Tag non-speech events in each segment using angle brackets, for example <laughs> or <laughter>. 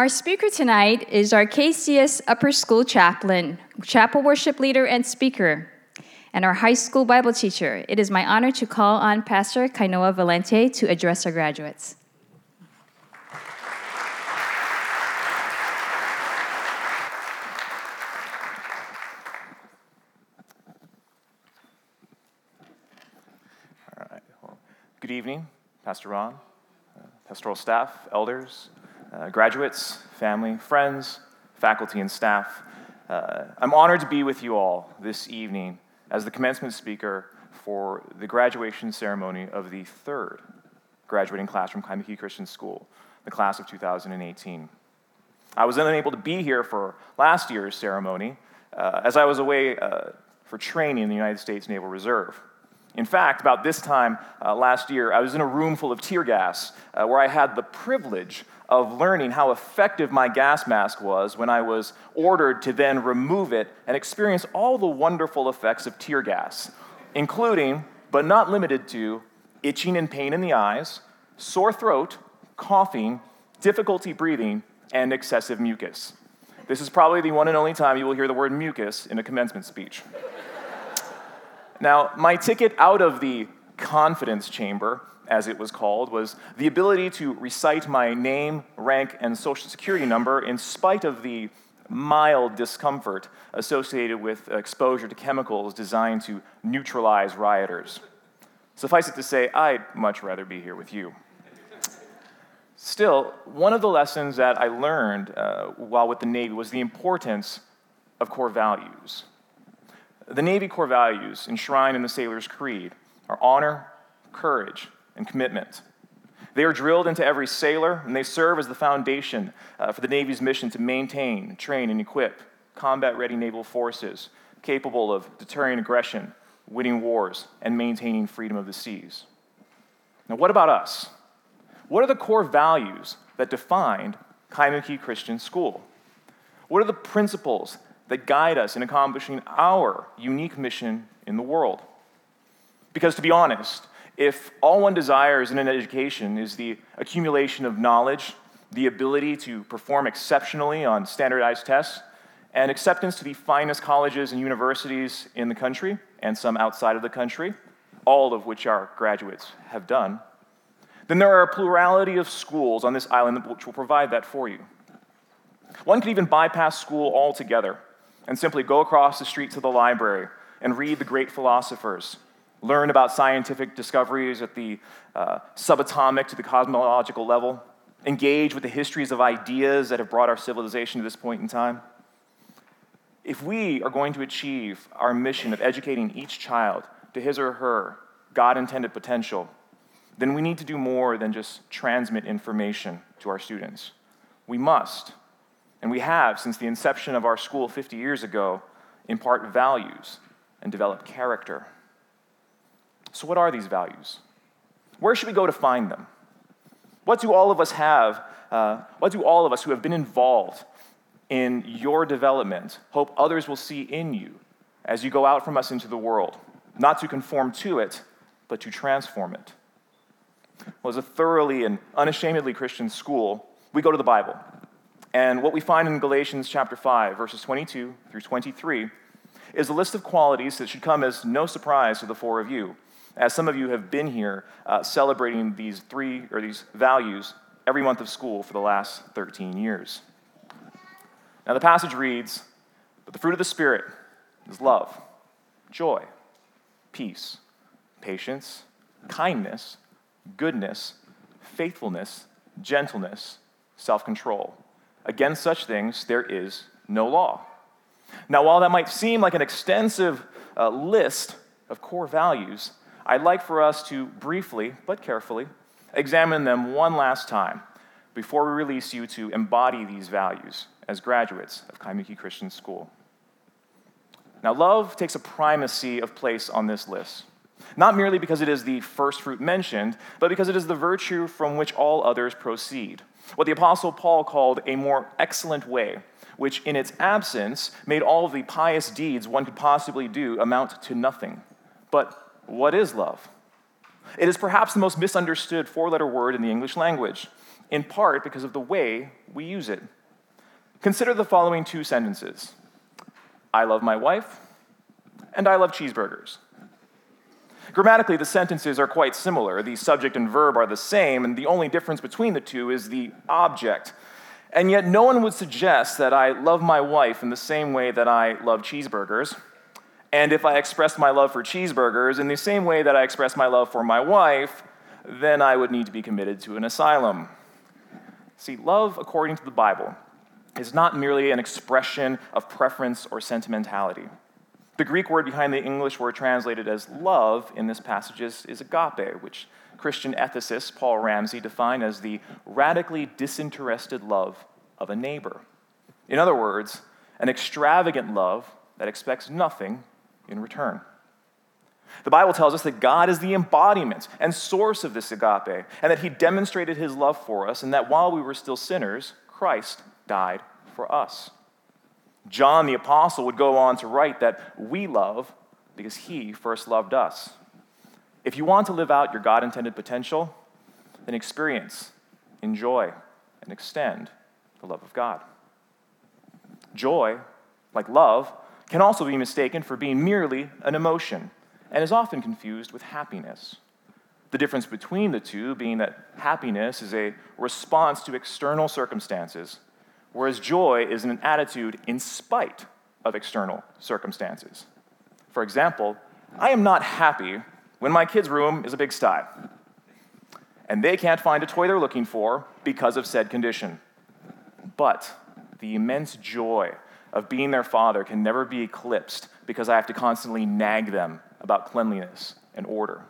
Our speaker tonight is our KCS Upper School chaplain, chapel worship leader, and speaker, and our high school Bible teacher. It is my honor to call on Pastor Kainoa Valente to address our graduates. Good evening, Pastor Ron, uh, pastoral staff, elders, uh, graduates, family, friends, faculty, and staff. Uh, I'm honored to be with you all this evening as the commencement speaker for the graduation ceremony of the third graduating class from Kaimuki Christian School, the class of 2018. I was unable to be here for last year's ceremony uh, as I was away uh, for training in the United States Naval Reserve. In fact, about this time uh, last year, I was in a room full of tear gas uh, where I had the privilege of learning how effective my gas mask was when I was ordered to then remove it and experience all the wonderful effects of tear gas, including, but not limited to, itching and pain in the eyes, sore throat, coughing, difficulty breathing, and excessive mucus. This is probably the one and only time you will hear the word mucus in a commencement speech. Now, my ticket out of the confidence chamber, as it was called, was the ability to recite my name, rank, and social security number in spite of the mild discomfort associated with exposure to chemicals designed to neutralize rioters. Suffice it to say, I'd much rather be here with you. Still, one of the lessons that I learned uh, while with the Navy was the importance of core values. The Navy core values enshrined in the Sailor's Creed are honor, courage, and commitment. They are drilled into every sailor, and they serve as the foundation uh, for the Navy's mission to maintain, train, and equip combat ready naval forces capable of deterring aggression, winning wars, and maintaining freedom of the seas. Now, what about us? What are the core values that defined Kaimuki Christian School? What are the principles that guide us in accomplishing our unique mission in the world. Because to be honest, if all one desires in an education is the accumulation of knowledge, the ability to perform exceptionally on standardized tests, and acceptance to the finest colleges and universities in the country and some outside of the country, all of which our graduates have done, then there are a plurality of schools on this island which will provide that for you. One could even bypass school altogether and simply go across the street to the library and read the great philosophers, learn about scientific discoveries at the uh, subatomic to the cosmological level, engage with the histories of ideas that have brought our civilization to this point in time. If we are going to achieve our mission of educating each child to his or her God intended potential, then we need to do more than just transmit information to our students. We must and we have, since the inception of our school 50 years ago, impart values and develop character. So, what are these values? Where should we go to find them? What do all of us have? Uh, what do all of us who have been involved in your development hope others will see in you as you go out from us into the world? Not to conform to it, but to transform it. Well, as a thoroughly and unashamedly Christian school, we go to the Bible. And what we find in Galatians chapter 5, verses 22 through 23, is a list of qualities that should come as no surprise to the four of you, as some of you have been here uh, celebrating these three or these values every month of school for the last 13 years. Now, the passage reads But the fruit of the Spirit is love, joy, peace, patience, kindness, goodness, faithfulness, gentleness, self control. Against such things, there is no law. Now, while that might seem like an extensive uh, list of core values, I'd like for us to briefly, but carefully, examine them one last time before we release you to embody these values as graduates of Kaimuki Christian School. Now, love takes a primacy of place on this list, not merely because it is the first fruit mentioned, but because it is the virtue from which all others proceed what the Apostle Paul called a more excellent way, which in its absence made all of the pious deeds one could possibly do amount to nothing. But what is love? It is perhaps the most misunderstood four letter word in the English language. in part because of the way we use it. Consider the following two sentences I love my wife, and I love cheeseburgers. Grammatically, the sentences are quite similar. The subject and verb are the same, and the only difference between the two is the object. And yet, no one would suggest that I love my wife in the same way that I love cheeseburgers. And if I expressed my love for cheeseburgers in the same way that I express my love for my wife, then I would need to be committed to an asylum. See, love, according to the Bible, is not merely an expression of preference or sentimentality. The Greek word behind the English word translated as love in this passage is, is agape, which Christian ethicist Paul Ramsey defined as the radically disinterested love of a neighbor. In other words, an extravagant love that expects nothing in return. The Bible tells us that God is the embodiment and source of this agape, and that He demonstrated His love for us, and that while we were still sinners, Christ died for us. John the Apostle would go on to write that we love because he first loved us. If you want to live out your God intended potential, then experience, enjoy, and extend the love of God. Joy, like love, can also be mistaken for being merely an emotion and is often confused with happiness. The difference between the two being that happiness is a response to external circumstances whereas joy is an attitude in spite of external circumstances. For example, I am not happy when my kid's room is a big sty and they can't find a toy they're looking for because of said condition. But the immense joy of being their father can never be eclipsed because I have to constantly nag them about cleanliness and order.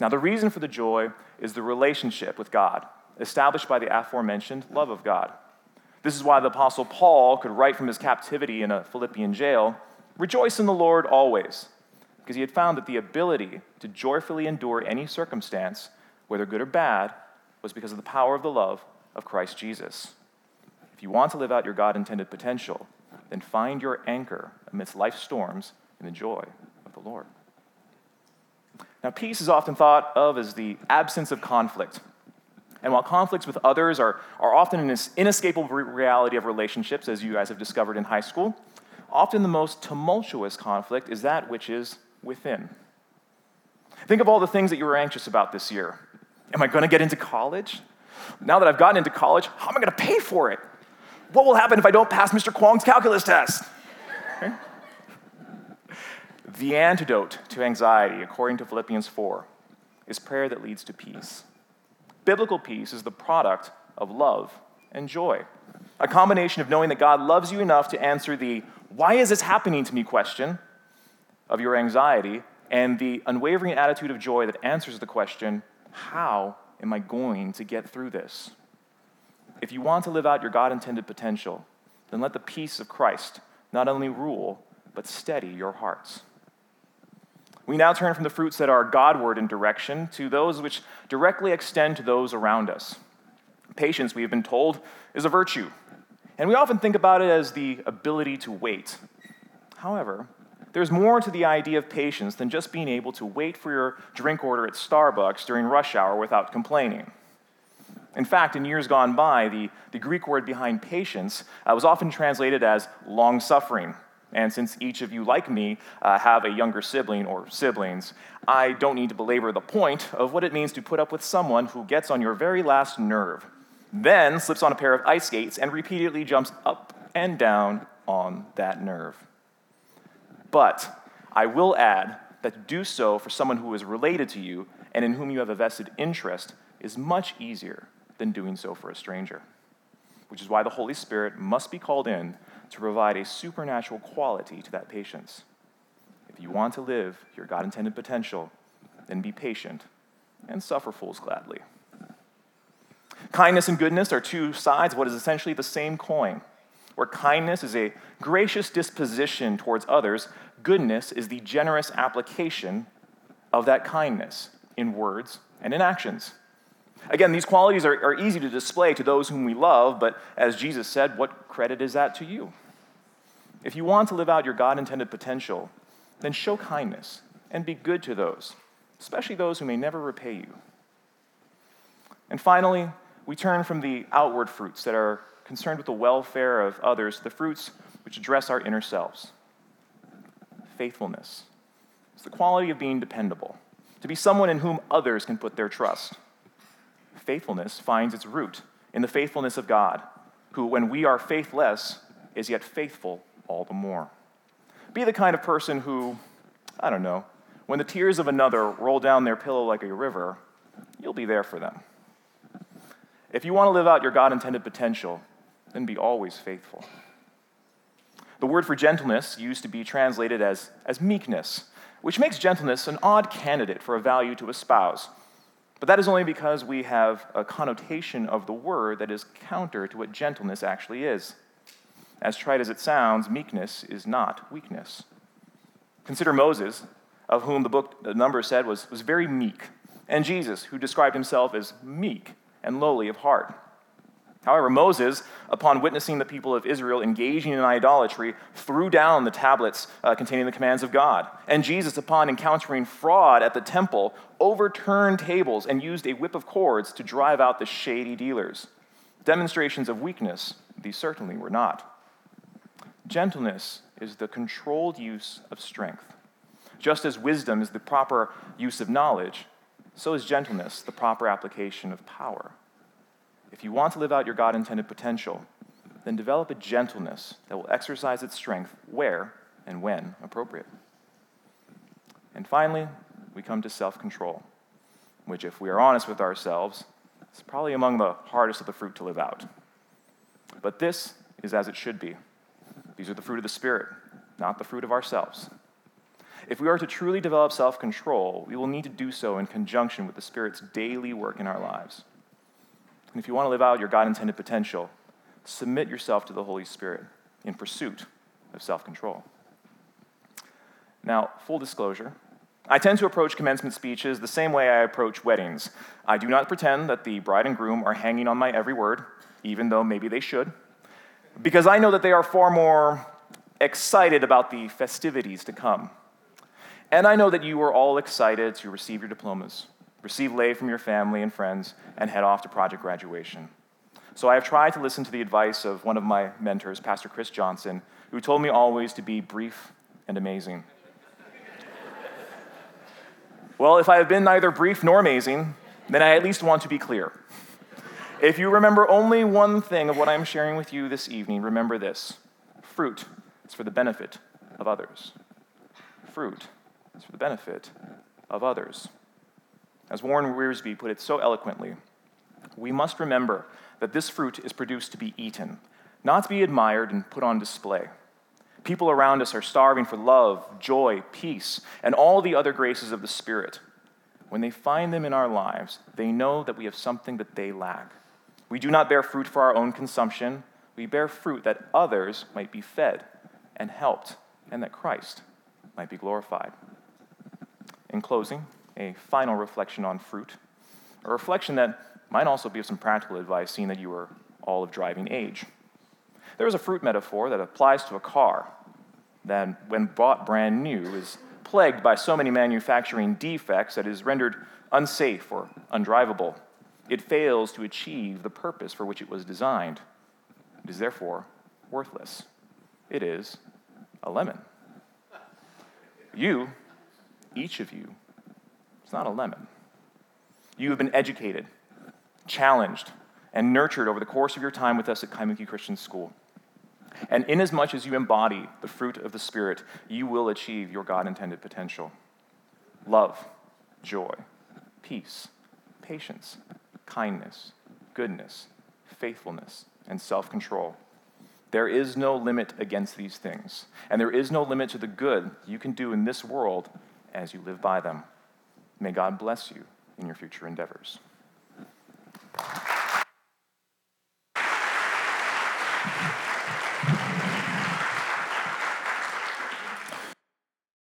Now, the reason for the joy is the relationship with God, established by the aforementioned love of God. This is why the Apostle Paul could write from his captivity in a Philippian jail Rejoice in the Lord always, because he had found that the ability to joyfully endure any circumstance, whether good or bad, was because of the power of the love of Christ Jesus. If you want to live out your God intended potential, then find your anchor amidst life's storms in the joy of the Lord. Now, peace is often thought of as the absence of conflict. And while conflicts with others are, are often an inescapable reality of relationships, as you guys have discovered in high school, often the most tumultuous conflict is that which is within. Think of all the things that you were anxious about this year. Am I going to get into college? Now that I've gotten into college, how am I going to pay for it? What will happen if I don't pass Mr. Kwong's calculus test? <laughs> The antidote to anxiety, according to Philippians 4, is prayer that leads to peace. Biblical peace is the product of love and joy. A combination of knowing that God loves you enough to answer the why is this happening to me question of your anxiety and the unwavering attitude of joy that answers the question how am I going to get through this? If you want to live out your God intended potential, then let the peace of Christ not only rule, but steady your hearts. We now turn from the fruits that are Godward in direction to those which directly extend to those around us. Patience, we have been told, is a virtue, and we often think about it as the ability to wait. However, there's more to the idea of patience than just being able to wait for your drink order at Starbucks during rush hour without complaining. In fact, in years gone by, the, the Greek word behind patience uh, was often translated as long suffering. And since each of you, like me, uh, have a younger sibling or siblings, I don't need to belabor the point of what it means to put up with someone who gets on your very last nerve, then slips on a pair of ice skates and repeatedly jumps up and down on that nerve. But I will add that to do so for someone who is related to you and in whom you have a vested interest is much easier than doing so for a stranger. Which is why the Holy Spirit must be called in to provide a supernatural quality to that patience. If you want to live your God intended potential, then be patient and suffer fools gladly. Kindness and goodness are two sides of what is essentially the same coin. Where kindness is a gracious disposition towards others, goodness is the generous application of that kindness in words and in actions. Again, these qualities are, are easy to display to those whom we love, but as Jesus said, what credit is that to you? If you want to live out your God intended potential, then show kindness and be good to those, especially those who may never repay you. And finally, we turn from the outward fruits that are concerned with the welfare of others to the fruits which address our inner selves. Faithfulness is the quality of being dependable, to be someone in whom others can put their trust. Faithfulness finds its root in the faithfulness of God, who, when we are faithless, is yet faithful all the more. Be the kind of person who, I don't know, when the tears of another roll down their pillow like a river, you'll be there for them. If you want to live out your God intended potential, then be always faithful. The word for gentleness used to be translated as, as meekness, which makes gentleness an odd candidate for a value to espouse. But that is only because we have a connotation of the word that is counter to what gentleness actually is. As trite as it sounds, meekness is not weakness. Consider Moses, of whom the book the Numbers said was, was very meek, and Jesus, who described himself as meek and lowly of heart. However, Moses, upon witnessing the people of Israel engaging in idolatry, threw down the tablets uh, containing the commands of God. And Jesus, upon encountering fraud at the temple, overturned tables and used a whip of cords to drive out the shady dealers. Demonstrations of weakness, these certainly were not. Gentleness is the controlled use of strength. Just as wisdom is the proper use of knowledge, so is gentleness the proper application of power. If you want to live out your God intended potential, then develop a gentleness that will exercise its strength where and when appropriate. And finally, we come to self control, which, if we are honest with ourselves, is probably among the hardest of the fruit to live out. But this is as it should be. These are the fruit of the Spirit, not the fruit of ourselves. If we are to truly develop self control, we will need to do so in conjunction with the Spirit's daily work in our lives. And if you want to live out your God intended potential, submit yourself to the Holy Spirit in pursuit of self control. Now, full disclosure, I tend to approach commencement speeches the same way I approach weddings. I do not pretend that the bride and groom are hanging on my every word, even though maybe they should, because I know that they are far more excited about the festivities to come. And I know that you are all excited to receive your diplomas, receive lei from your family and friends, and head off to project graduation. So I have tried to listen to the advice of one of my mentors, Pastor Chris Johnson, who told me always to be brief and amazing. well, if I have been neither brief nor amazing, then I at least want to be clear. If you remember only one thing of what I'm sharing with you this evening, remember this fruit is for the benefit of others. Fruit is for the benefit of others. As Warren Wiersbe put it so eloquently, we must remember that this fruit is produced to be eaten, not to be admired and put on display. People around us are starving for love, joy, peace, and all the other graces of the Spirit. When they find them in our lives, they know that we have something that they lack. We do not bear fruit for our own consumption, we bear fruit that others might be fed and helped, and that Christ might be glorified. In closing, a final reflection on fruit, a reflection that might also be of some practical advice, seeing that you are all of driving age. There is a fruit metaphor that applies to a car that, when bought brand new, is plagued by so many manufacturing defects that is rendered unsafe or undrivable. It fails to achieve the purpose for which it was designed. It is therefore worthless. It is a lemon. You each of you, is not a lemon. You have been educated, challenged, and nurtured over the course of your time with us at Kaimuki Christian School. And inasmuch as you embody the fruit of the Spirit, you will achieve your God intended potential love, joy, peace, patience, kindness, goodness, faithfulness, and self control. There is no limit against these things, and there is no limit to the good you can do in this world as you live by them. May God bless you in your future endeavors.